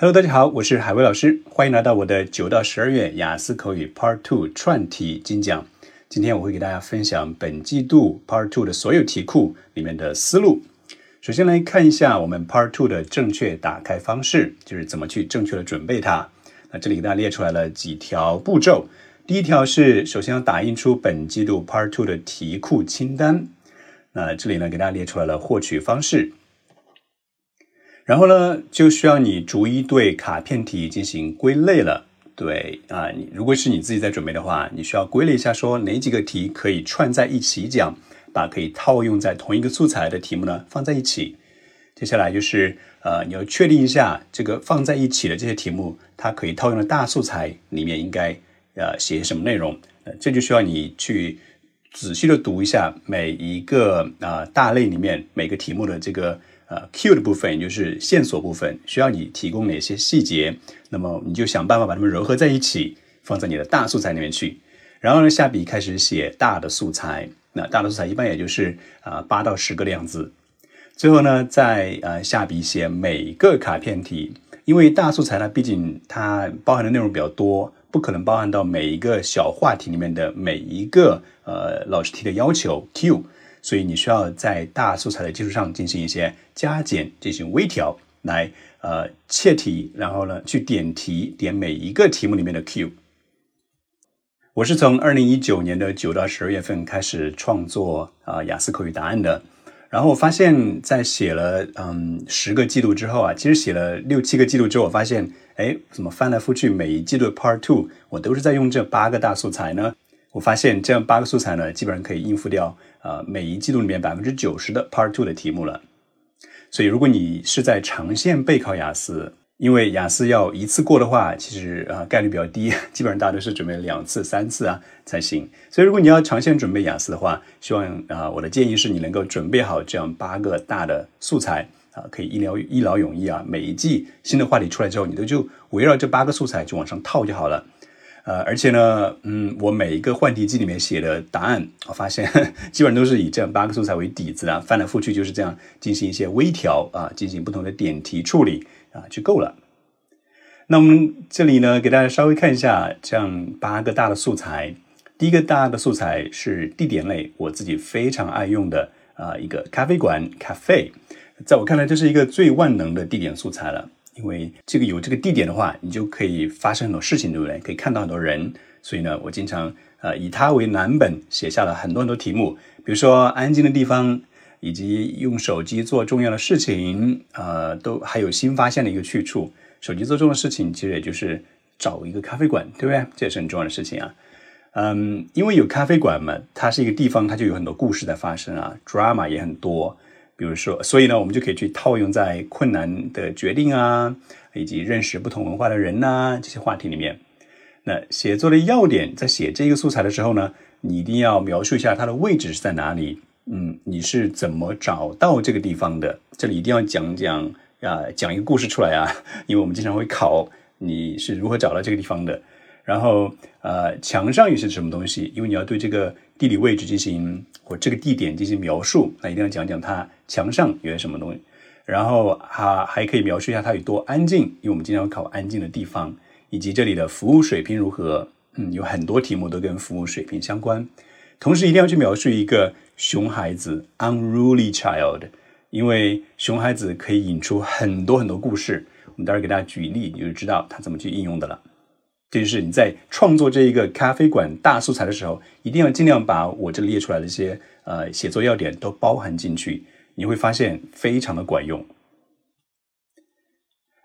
Hello，大家好，我是海威老师，欢迎来到我的九到十二月雅思口语 Part Two 串题精讲。今天我会给大家分享本季度 Part Two 的所有题库里面的思路。首先来看一下我们 Part Two 的正确打开方式，就是怎么去正确的准备它。那这里给大家列出来了几条步骤。第一条是首先要打印出本季度 Part Two 的题库清单。那这里呢给大家列出来了获取方式。然后呢，就需要你逐一对卡片题进行归类了。对啊，你如果是你自己在准备的话，你需要归类一下，说哪几个题可以串在一起讲，把可以套用在同一个素材的题目呢放在一起。接下来就是呃，你要确定一下这个放在一起的这些题目，它可以套用的大素材里面应该呃写什么内容。呃，这就需要你去仔细的读一下每一个啊大类里面每个题目的这个。呃，Q 的部分也就是线索部分，需要你提供哪些细节，那么你就想办法把它们糅合在一起，放在你的大素材里面去。然后呢，下笔开始写大的素材。那大的素材一般也就是啊八到十个的样子。最后呢，再呃下笔写每个卡片题，因为大素材呢，毕竟它包含的内容比较多，不可能包含到每一个小话题里面的每一个呃老师提的要求 Q。所以你需要在大素材的基础上进行一些加减，进行微调，来呃切题，然后呢去点题，点每一个题目里面的 Q。我是从二零一九年的九到十二月份开始创作啊雅思口语答案的，然后我发现，在写了嗯十个季度之后啊，其实写了六七个季度之后，我发现哎怎么翻来覆去每一季度的 Part Two 我都是在用这八个大素材呢？我发现这样八个素材呢，基本上可以应付掉。呃，每一季度里面百分之九十的 Part Two 的题目了，所以如果你是在长线备考雅思，因为雅思要一次过的话，其实啊概率比较低，基本上大家都是准备两次、三次啊才行。所以如果你要长线准备雅思的话，希望啊我的建议是你能够准备好这样八个大的素材啊，可以一劳一劳永逸啊。每一季新的话题出来之后，你都就围绕这八个素材就往上套就好了。呃，而且呢，嗯，我每一个换题机里面写的答案，我发现 基本上都是以这样八个素材为底子啊，翻来覆去就是这样进行一些微调啊，进行不同的点题处理啊，就够了。那我们这里呢，给大家稍微看一下这样八个大的素材。第一个大的素材是地点类，我自己非常爱用的啊，一个咖啡馆 cafe，在我看来，这是一个最万能的地点素材了。因为这个有这个地点的话，你就可以发生很多事情，对不对？可以看到很多人，所以呢，我经常呃以它为蓝本写下了很多很多题目，比如说安静的地方，以及用手机做重要的事情，呃，都还有新发现的一个去处。手机做重要的事情，其实也就是找一个咖啡馆，对不对？这也是很重要的事情啊。嗯，因为有咖啡馆嘛，它是一个地方，它就有很多故事在发生啊，drama 也很多。比如说，所以呢，我们就可以去套用在困难的决定啊，以及认识不同文化的人呐这些话题里面。那写作的要点，在写这个素材的时候呢，你一定要描述一下它的位置是在哪里。嗯，你是怎么找到这个地方的？这里一定要讲讲啊，讲一个故事出来啊，因为我们经常会考你是如何找到这个地方的。然后，呃，墙上有些什么东西？因为你要对这个地理位置进行或这个地点进行描述，那一定要讲讲它墙上有些什么东西。然后还还可以描述一下它有多安静，因为我们经常考安静的地方，以及这里的服务水平如何。嗯，有很多题目都跟服务水平相关。同时，一定要去描述一个熊孩子 （unruly child），因为熊孩子可以引出很多很多故事。我们待会给大家举例，你就知道它怎么去应用的了。这就是你在创作这一个咖啡馆大素材的时候，一定要尽量把我这列出来的一些呃写作要点都包含进去，你会发现非常的管用。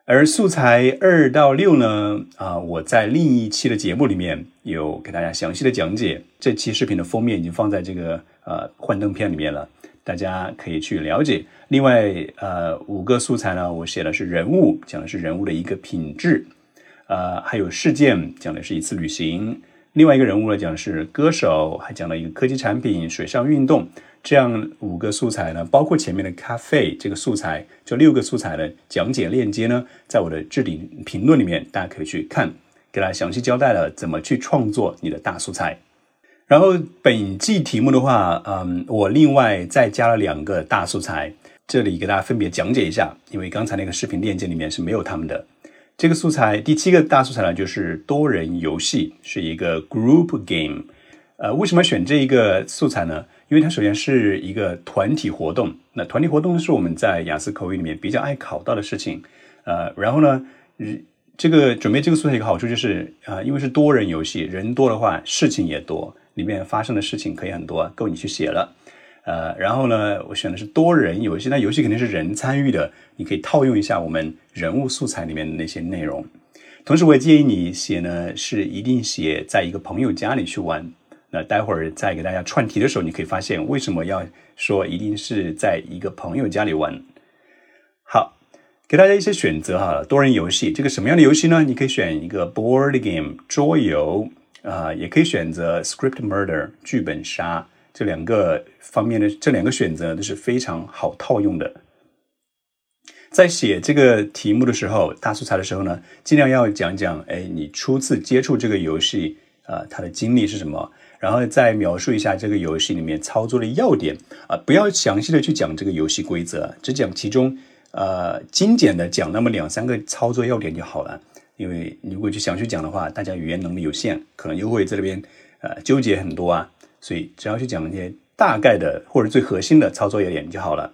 而素材二到六呢，啊，我在另一期的节目里面有给大家详细的讲解。这期视频的封面已经放在这个呃幻灯片里面了，大家可以去了解。另外呃五个素材呢，我写的是人物，讲的是人物的一个品质。呃，还有事件讲的是一次旅行，另外一个人物呢讲的是歌手，还讲了一个科技产品、水上运动，这样五个素材呢，包括前面的咖啡这个素材，这六个素材的讲解链接呢，在我的置顶评论里面，大家可以去看，给大家详细交代了怎么去创作你的大素材。然后本季题目的话，嗯，我另外再加了两个大素材，这里给大家分别讲解一下，因为刚才那个视频链接里面是没有他们的。这个素材第七个大素材呢，就是多人游戏，是一个 group game。呃，为什么选这一个素材呢？因为它首先是一个团体活动。那团体活动是我们在雅思口语里面比较爱考到的事情。呃，然后呢，这个准备这个素材一个好处就是，呃，因为是多人游戏，人多的话事情也多，里面发生的事情可以很多，够你去写了。呃，然后呢，我选的是多人游戏，那游戏肯定是人参与的，你可以套用一下我们人物素材里面的那些内容。同时，我也建议你写呢，是一定写在一个朋友家里去玩。那待会儿再给大家串题的时候，你可以发现为什么要说一定是在一个朋友家里玩。好，给大家一些选择哈，多人游戏这个什么样的游戏呢？你可以选一个 board game 桌游啊，也可以选择 script murder 剧本杀这两个方面的这两个选择都是非常好套用的。在写这个题目的时候，大素材的时候呢，尽量要讲讲，哎，你初次接触这个游戏啊，它的经历是什么？然后再描述一下这个游戏里面操作的要点啊，不要详细的去讲这个游戏规则，只讲其中呃精简的讲那么两三个操作要点就好了。因为你如果去详细讲的话，大家语言能力有限，可能又会在这边呃纠结很多啊。所以只要去讲一些大概的或者最核心的操作要点就好了。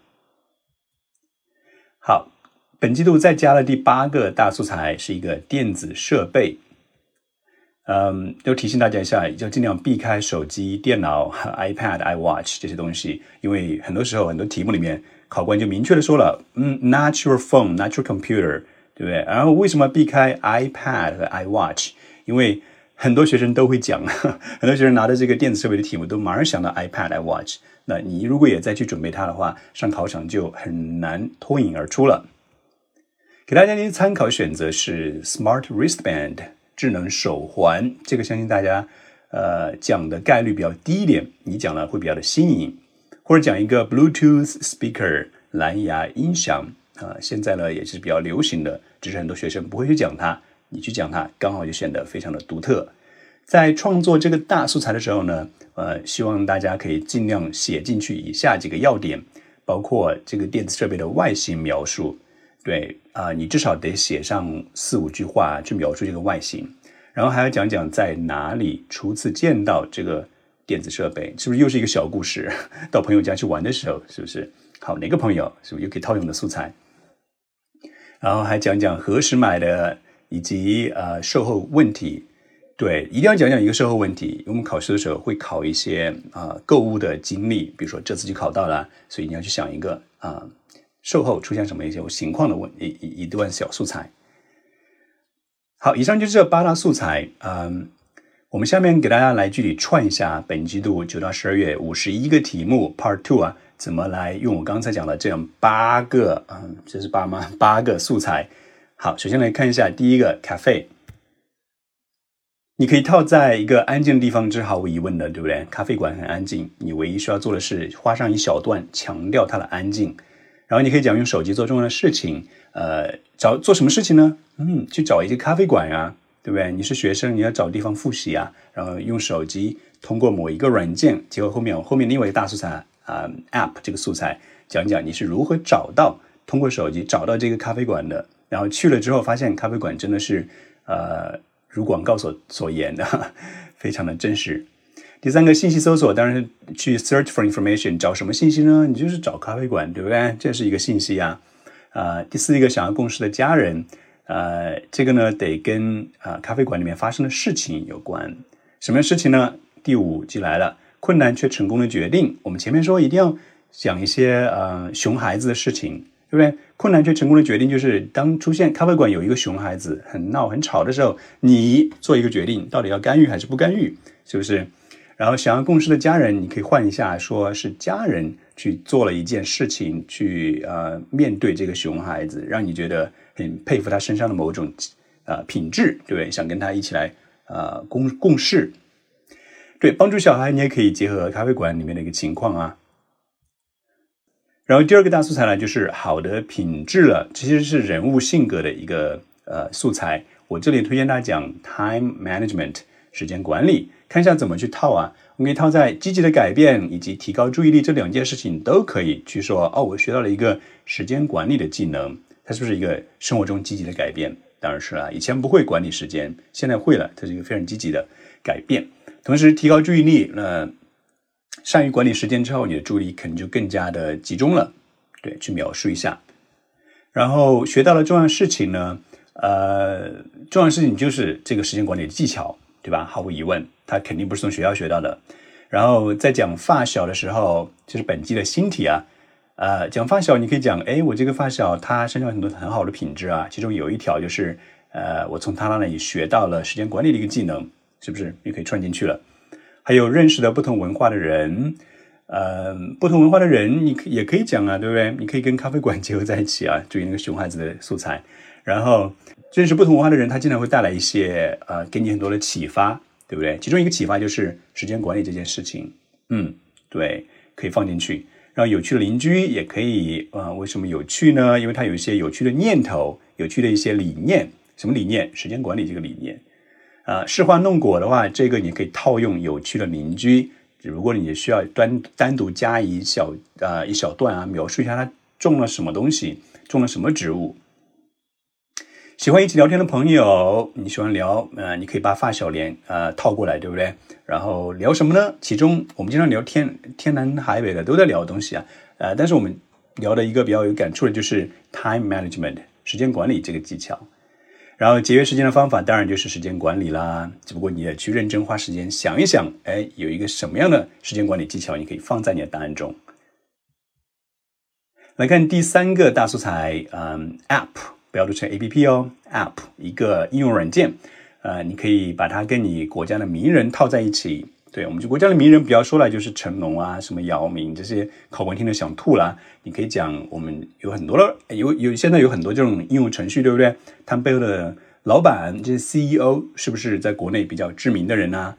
好，本季度再加了第八个大素材，是一个电子设备。嗯，要提醒大家一下，要尽量避开手机、电脑、iPad、iWatch 这些东西，因为很多时候很多题目里面考官就明确的说了，嗯，not your phone, not your computer，对不对？然后为什么避开 iPad 和 iWatch？因为很多学生都会讲，很多学生拿着这个电子设备的题目都马上想到 iPad、iWatch。那你如果也再去准备它的话，上考场就很难脱颖而出了。给大家一些参考选择是 Smart Wristband。智能手环，这个相信大家，呃，讲的概率比较低一点。你讲了会比较的新颖，或者讲一个 Bluetooth speaker 蓝牙音响啊，现在呢也是比较流行的，只是很多学生不会去讲它，你去讲它，刚好就显得非常的独特。在创作这个大素材的时候呢，呃，希望大家可以尽量写进去以下几个要点，包括这个电子设备的外形描述。对啊，你至少得写上四五句话去描述这个外形，然后还要讲讲在哪里初次见到这个电子设备，是不是又是一个小故事？到朋友家去玩的时候，是不是？好，哪个朋友是不是又可以套用的素材？然后还讲讲何时买的，以及呃售后问题。对，一定要讲讲一个售后问题，因为我们考试的时候会考一些啊购物的经历，比如说这次就考到了，所以你要去想一个啊。售后出现什么一些情况的问一一一段小素材。好，以上就是这八大素材。嗯，我们下面给大家来具体串一下本季度九到十二月五十一个题目 Part Two 啊，怎么来用我刚才讲的这样八个嗯，这是八吗？八个素材。好，首先来看一下第一个咖啡，你可以套在一个安静的地方，这是毫无疑问的，对不对？咖啡馆很安静，你唯一需要做的是花上一小段强调它的安静。然后你可以讲用手机做重要的事情，呃，找做什么事情呢？嗯，去找一个咖啡馆呀，对不对？你是学生，你要找地方复习啊，然后用手机通过某一个软件，结合后面我后面另外一个大素材啊，App 这个素材，讲讲你是如何找到通过手机找到这个咖啡馆的，然后去了之后发现咖啡馆真的是呃如广告所所言的，非常的真实。第三个信息搜索，当然是去 search for information，找什么信息呢？你就是找咖啡馆，对不对？这是一个信息啊。啊，第四一个想要共识的家人，呃，这个呢得跟啊咖啡馆里面发生的事情有关。什么事情呢？第五就来了，困难却成功的决定。我们前面说一定要讲一些呃熊孩子的事情，对不对？困难却成功的决定就是当出现咖啡馆有一个熊孩子很闹很吵的时候，你做一个决定，到底要干预还是不干预？是不是？然后想要共事的家人，你可以换一下，说是家人去做了一件事情，去呃面对这个熊孩子，让你觉得很佩服他身上的某种呃品质，对不对？想跟他一起来呃共共事，对，帮助小孩，你也可以结合咖啡馆里面的一个情况啊。然后第二个大素材呢，就是好的品质了，其实是人物性格的一个呃素材。我这里推荐大家讲 time management 时间管理。看一下怎么去套啊？我们可以套在积极的改变以及提高注意力这两件事情都可以去说。哦，我学到了一个时间管理的技能，它是不是一个生活中积极的改变？当然是了，以前不会管理时间，现在会了，它是一个非常积极的改变。同时提高注意力，那善于管理时间之后，你的注意力肯定就更加的集中了。对，去描述一下，然后学到了重要事情呢，呃，重要事情就是这个时间管理的技巧，对吧？毫无疑问，他肯定不是从学校学到的。然后在讲发小的时候，就是本季的新题啊，呃，讲发小你可以讲，哎，我这个发小他身上很多很好的品质啊，其中有一条就是，呃，我从他那里学到了时间管理的一个技能，是不是？你可以串进去了。还有认识的不同文化的人。呃，不同文化的人，你也可以讲啊，对不对？你可以跟咖啡馆结合在一起啊，注意那个熊孩子的素材。然后认识不同文化的人，他经常会带来一些呃，给你很多的启发，对不对？其中一个启发就是时间管理这件事情。嗯，对，可以放进去。然后有趣的邻居也可以啊，为什么有趣呢？因为他有一些有趣的念头，有趣的一些理念。什么理念？时间管理这个理念。啊，试花弄果的话，这个你可以套用有趣的邻居。只不过你需要单单独加一小呃一小段啊，描述一下他种了什么东西，种了什么植物。喜欢一起聊天的朋友，你喜欢聊呃，你可以把发小连呃套过来，对不对？然后聊什么呢？其中我们经常聊天天南海北的都在聊东西啊，呃，但是我们聊的一个比较有感触的就是 time management 时间管理这个技巧。然后节约时间的方法当然就是时间管理啦，只不过你也去认真花时间想一想，哎，有一个什么样的时间管理技巧，你可以放在你的答案中。来看第三个大素材，嗯，App 不要读成 A P P 哦，App 一个应用软件，呃，你可以把它跟你国家的名人套在一起。对我们国家的名人不要说了，就是成龙啊，什么姚明这些考官听了想吐了。你可以讲，我们有很多的有有现在有很多这种应用程序，对不对？他们背后的老板这些 CEO 是不是在国内比较知名的人呢？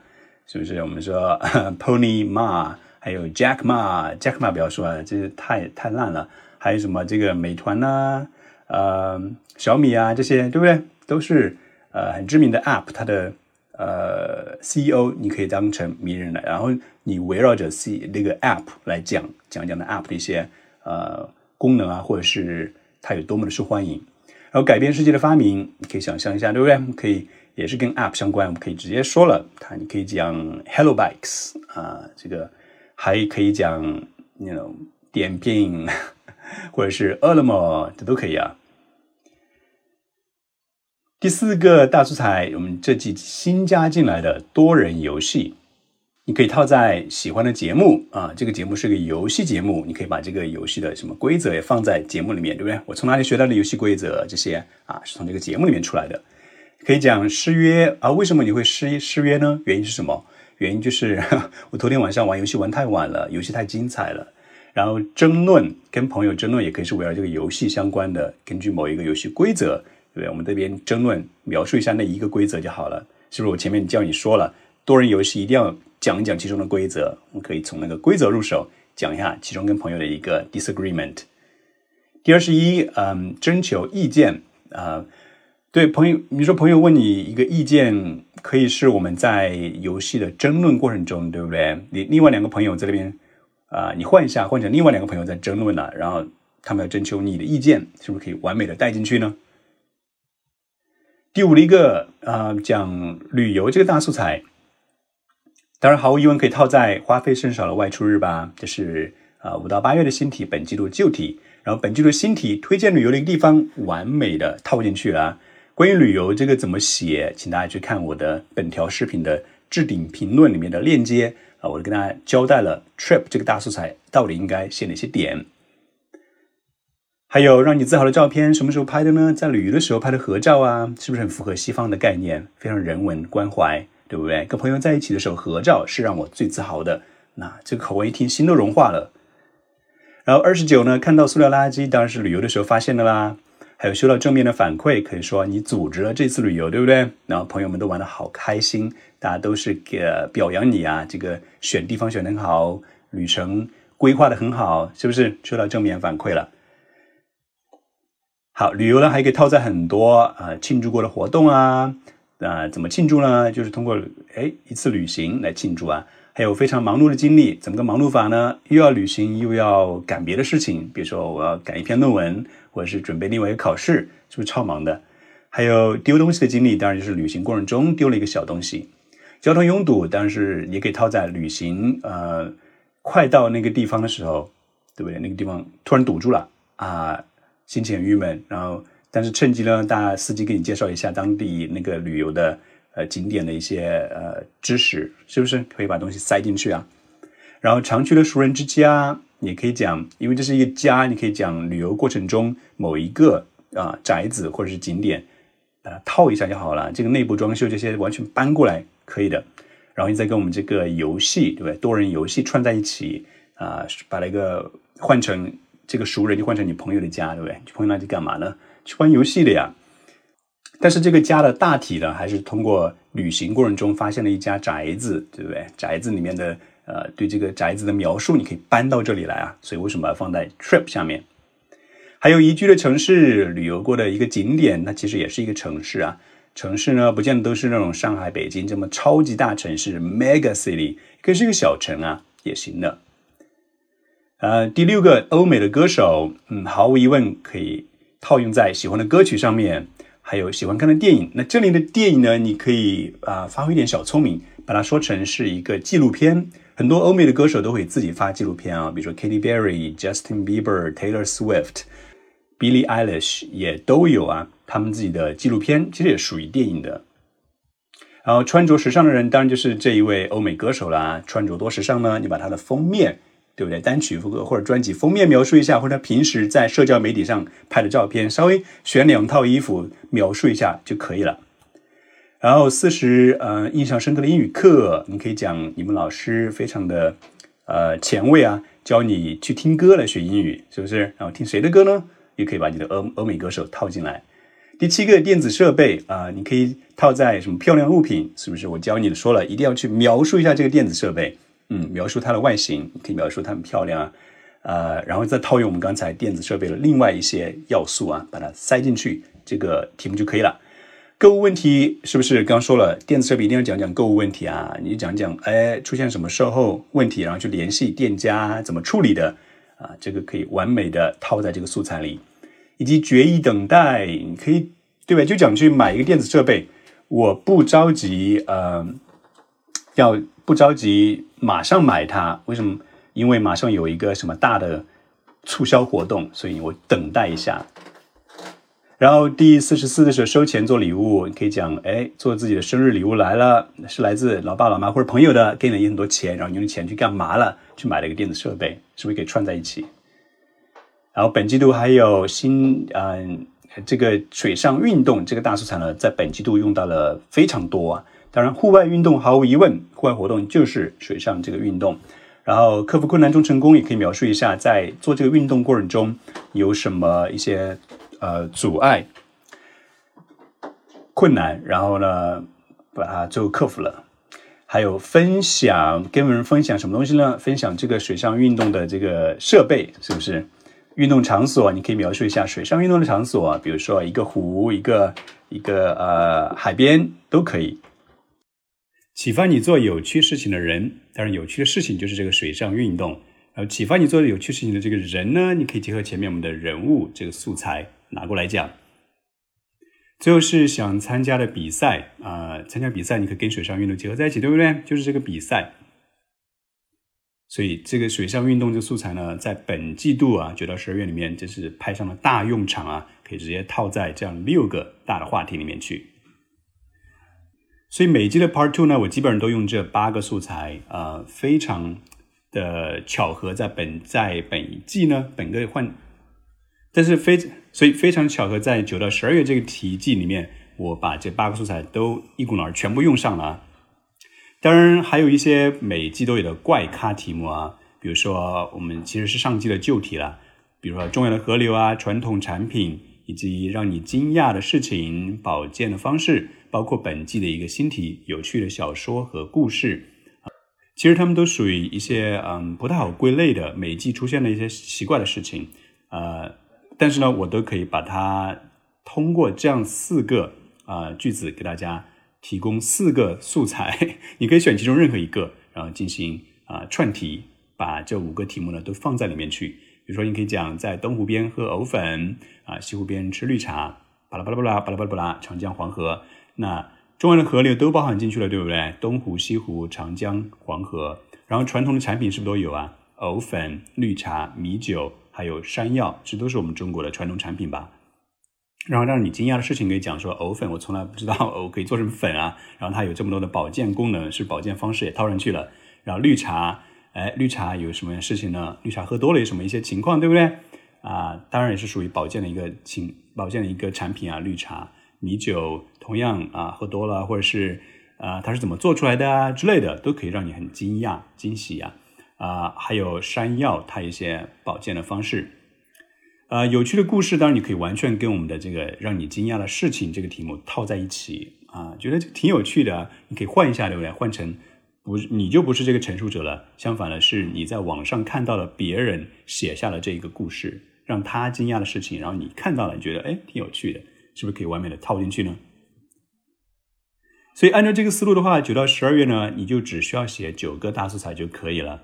是不是？我们说 Pony Ma，还有 Jack Ma，Jack Ma 不要说了，这是太太烂了。还有什么这个美团呐，呃，小米啊这些，对不对？都是呃很知名的 App，它的。呃，CEO 你可以当成名人来，然后你围绕着 C 那个 App 来讲讲讲的 App 的一些呃功能啊，或者是它有多么的受欢迎。然后改变世界的发明，你可以想象一下，对不对？可以也是跟 App 相关，我们可以直接说了，它你可以讲 Hello Bikes 啊，这个还可以讲那种点评，或者是饿了么，这都可以啊。第四个大素材，我们这季新加进来的多人游戏，你可以套在喜欢的节目啊。这个节目是个游戏节目，你可以把这个游戏的什么规则也放在节目里面，对不对？我从哪里学到的游戏规则？这些啊，是从这个节目里面出来的。可以讲失约啊？为什么你会失失约呢？原因是什么？原因就是 我昨天晚上玩游戏玩太晚了，游戏太精彩了。然后争论，跟朋友争论也可以是围绕这个游戏相关的，根据某一个游戏规则。对？我们这边争论描述一下那一个规则就好了，是不是？我前面叫你说了，多人游戏一定要讲一讲其中的规则。我们可以从那个规则入手，讲一下其中跟朋友的一个 disagreement。第二十一，嗯，征求意见啊，对朋友，你说朋友问你一个意见，可以是我们在游戏的争论过程中，对不对？你另外两个朋友在那边啊，你换一下，换成另外两个朋友在争论了，然后他们要征求你的意见，是不是可以完美的带进去呢？第五的一个啊，讲旅游这个大素材，当然毫无疑问可以套在花费甚少的外出日吧。这是啊五到八月的新题，本季度旧题，然后本季度新题推荐旅游的一个地方，完美的套进去了。关于旅游这个怎么写，请大家去看我的本条视频的置顶评论里面的链接啊，我跟大家交代了 trip 这个大素材到底应该写哪些点。还有让你自豪的照片，什么时候拍的呢？在旅游的时候拍的合照啊，是不是很符合西方的概念？非常人文关怀，对不对？跟朋友在一起的时候合照是让我最自豪的。那这个口味一听，心都融化了。然后二十九呢，看到塑料垃圾，当然是旅游的时候发现的啦。还有收到正面的反馈，可以说你组织了这次旅游，对不对？然后朋友们都玩的好开心，大家都是给表扬你啊，这个选地方选的很好，旅程规划的很好，是不是收到正面反馈了？好，旅游呢还可以套在很多啊庆祝过的活动啊，啊怎么庆祝呢？就是通过哎一次旅行来庆祝啊。还有非常忙碌的经历，怎么个忙碌法呢？又要旅行，又要赶别的事情，比如说我要赶一篇论文，或者是准备另外一个考试，是不是超忙的？还有丢东西的经历，当然就是旅行过程中丢了一个小东西。交通拥堵，当然是也可以套在旅行，呃，快到那个地方的时候，对不对？那个地方突然堵住了啊，心情很郁闷。然后，但是趁机呢，大家司机给你介绍一下当地那个旅游的呃景点的一些呃知识，是不是可以把东西塞进去啊？然后常去的熟人之家，也可以讲，因为这是一个家，你可以讲旅游过程中某一个啊宅子或者是景点，把它套一下就好了。这个内部装修这些完全搬过来。可以的，然后你再跟我们这个游戏，对不对？多人游戏串在一起啊，把那个换成这个熟人，就换成你朋友的家，对不对？去朋友那去干嘛呢？去玩游戏的呀。但是这个家的大体呢，还是通过旅行过程中发现了一家宅子，对不对？宅子里面的呃，对这个宅子的描述，你可以搬到这里来啊。所以为什么要放在 trip 下面？还有宜居的城市，旅游过的一个景点，那其实也是一个城市啊。城市呢，不见得都是那种上海、北京这么超级大城市 （mega city），可以是一个小城啊，也行的。呃，第六个，欧美的歌手，嗯，毫无疑问可以套用在喜欢的歌曲上面，还有喜欢看的电影。那这里的电影呢，你可以啊发挥一点小聪明，把它说成是一个纪录片。很多欧美的歌手都会自己发纪录片啊，比如说 Katy Perry、Justin Bieber、Taylor Swift、Billie Eilish 也都有啊。他们自己的纪录片其实也属于电影的。然后穿着时尚的人当然就是这一位欧美歌手啦。穿着多时尚呢？你把他的封面，对不对？单曲或者专辑封面描述一下，或者平时在社交媒体上拍的照片，稍微选两套衣服描述一下就可以了。然后四十，呃，印象深刻的英语课，你可以讲你们老师非常的呃前卫啊，教你去听歌来学英语，是不是？然后听谁的歌呢？也可以把你的欧欧美歌手套进来。第七个电子设备啊，你可以套在什么漂亮物品？是不是？我教你的说了，一定要去描述一下这个电子设备。嗯，描述它的外形，可以描述它很漂亮啊。呃，然后再套用我们刚才电子设备的另外一些要素啊，把它塞进去，这个题目就可以了。购物问题是不是？刚说了，电子设备一定要讲讲购物问题啊。你讲讲，哎，出现什么售后问题，然后去联系店家怎么处理的啊？这个可以完美的套在这个素材里。以及决议等待，你可以对吧？就讲去买一个电子设备，我不着急，呃，要不着急马上买它。为什么？因为马上有一个什么大的促销活动，所以我等待一下。然后第四十四的时候收钱做礼物，你可以讲，哎，做自己的生日礼物来了，是来自老爸老妈或者朋友的，给了你很多钱，然后你用钱去干嘛了？去买了一个电子设备，是不是可以串在一起？然后本季度还有新嗯，这个水上运动这个大素材呢，在本季度用到了非常多啊。当然，户外运动毫无疑问，户外活动就是水上这个运动。然后克服困难中成功，也可以描述一下在做这个运动过程中有什么一些呃阻碍、困难，然后呢把它最后克服了。还有分享，跟人分享什么东西呢？分享这个水上运动的这个设备，是不是？运动场所，你可以描述一下水上运动的场所，比如说一个湖、一个一个呃海边都可以。启发你做有趣事情的人，当然有趣的事情就是这个水上运动。然后启发你做有趣事情的这个人呢，你可以结合前面我们的人物这个素材拿过来讲。最后是想参加的比赛啊，参加比赛你可以跟水上运动结合在一起，对不对？就是这个比赛。所以这个水上运动这个素材呢，在本季度啊九到十二月里面，就是派上了大用场啊，可以直接套在这样六个大的话题里面去。所以每季的 Part Two 呢，我基本上都用这八个素材啊，非常的巧合，在本在本季呢，本个换，但是非所以非常巧合，在九到十二月这个题季里面，我把这八个素材都一股脑儿全部用上了啊。当然，还有一些每季都有的怪咖题目啊，比如说我们其实是上季的旧题了，比如说重要的河流啊、传统产品以及让你惊讶的事情、保健的方式，包括本季的一个新题——有趣的小说和故事其实他们都属于一些嗯不太好归类的每季出现的一些奇怪的事情，呃，但是呢，我都可以把它通过这样四个啊句子给大家。提供四个素材，你可以选其中任何一个，然后进行啊串题，把这五个题目呢都放在里面去。比如说，你可以讲在东湖边喝藕粉啊，西湖边吃绿茶巴拉巴拉巴拉巴拉巴拉巴拉，长江黄河。那重要的河流都包含进去了，对不对？东湖、西湖、长江、黄河。然后传统的产品是不是都有啊？藕粉、绿茶、米酒，还有山药，这都是我们中国的传统产品吧？然后让你惊讶的事情可以讲说，藕粉我从来不知道 藕可以做成粉啊。然后它有这么多的保健功能，是保健方式也套上去了。然后绿茶，哎，绿茶有什么事情呢？绿茶喝多了有什么一些情况，对不对？啊，当然也是属于保健的一个情保健的一个产品啊。绿茶、米酒同样啊，喝多了或者是啊，它是怎么做出来的啊之类的，都可以让你很惊讶、惊喜呀。啊，还有山药，它一些保健的方式。呃，有趣的故事，当然你可以完全跟我们的这个让你惊讶的事情这个题目套在一起啊，觉得挺有趣的。你可以换一下，对不对？换成不，你就不是这个陈述者了。相反的是，你在网上看到了别人写下了这个故事，让他惊讶的事情，然后你看到了，你觉得哎挺有趣的，是不是可以完美的套进去呢？所以按照这个思路的话，九到十二月呢，你就只需要写九个大素材就可以了。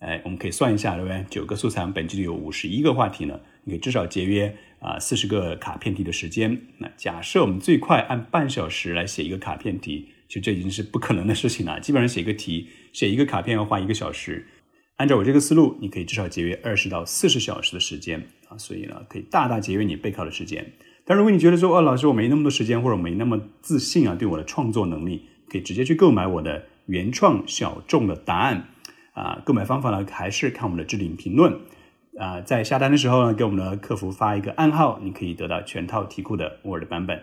哎，我们可以算一下，对不对？九个素材，本季度有五十一个话题呢。你可以至少节约啊四十个卡片题的时间。那假设我们最快按半小时来写一个卡片题，其实这已经是不可能的事情了。基本上写一个题，写一个卡片要花一个小时。按照我这个思路，你可以至少节约二十到四十小时的时间啊。所以呢，可以大大节约你备考的时间。但如果你觉得说，哦，老师我没那么多时间，或者我没那么自信啊，对我的创作能力，可以直接去购买我的原创小众的答案。啊，购买方法呢，还是看我们的置顶评论。啊，在下单的时候呢，给我们的客服发一个暗号，你可以得到全套题库的 Word 版本。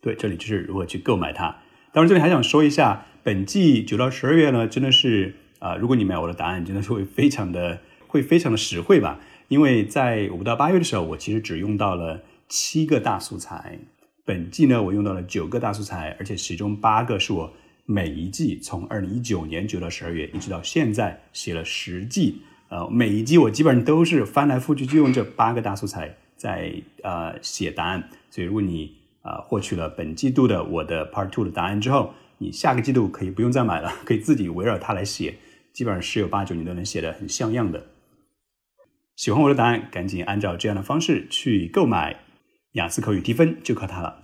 对，这里就是如何去购买它。当然，这里还想说一下，本季九到十二月呢，真的是啊，如果你买我的答案，真的是会非常的会非常的实惠吧？因为在五到八月的时候，我其实只用到了七个大素材，本季呢，我用到了九个大素材，而且其中八个是我。每一季从二零一九年九到十二月，一直到现在写了十季，呃，每一季我基本上都是翻来覆去就用这八个大素材在呃写答案。所以如果你啊获取了本季度的我的 Part Two 的答案之后，你下个季度可以不用再买了，可以自己围绕它来写，基本上十有八九你都能写的很像样的。喜欢我的答案，赶紧按照这样的方式去购买雅思口语提分，就靠它了。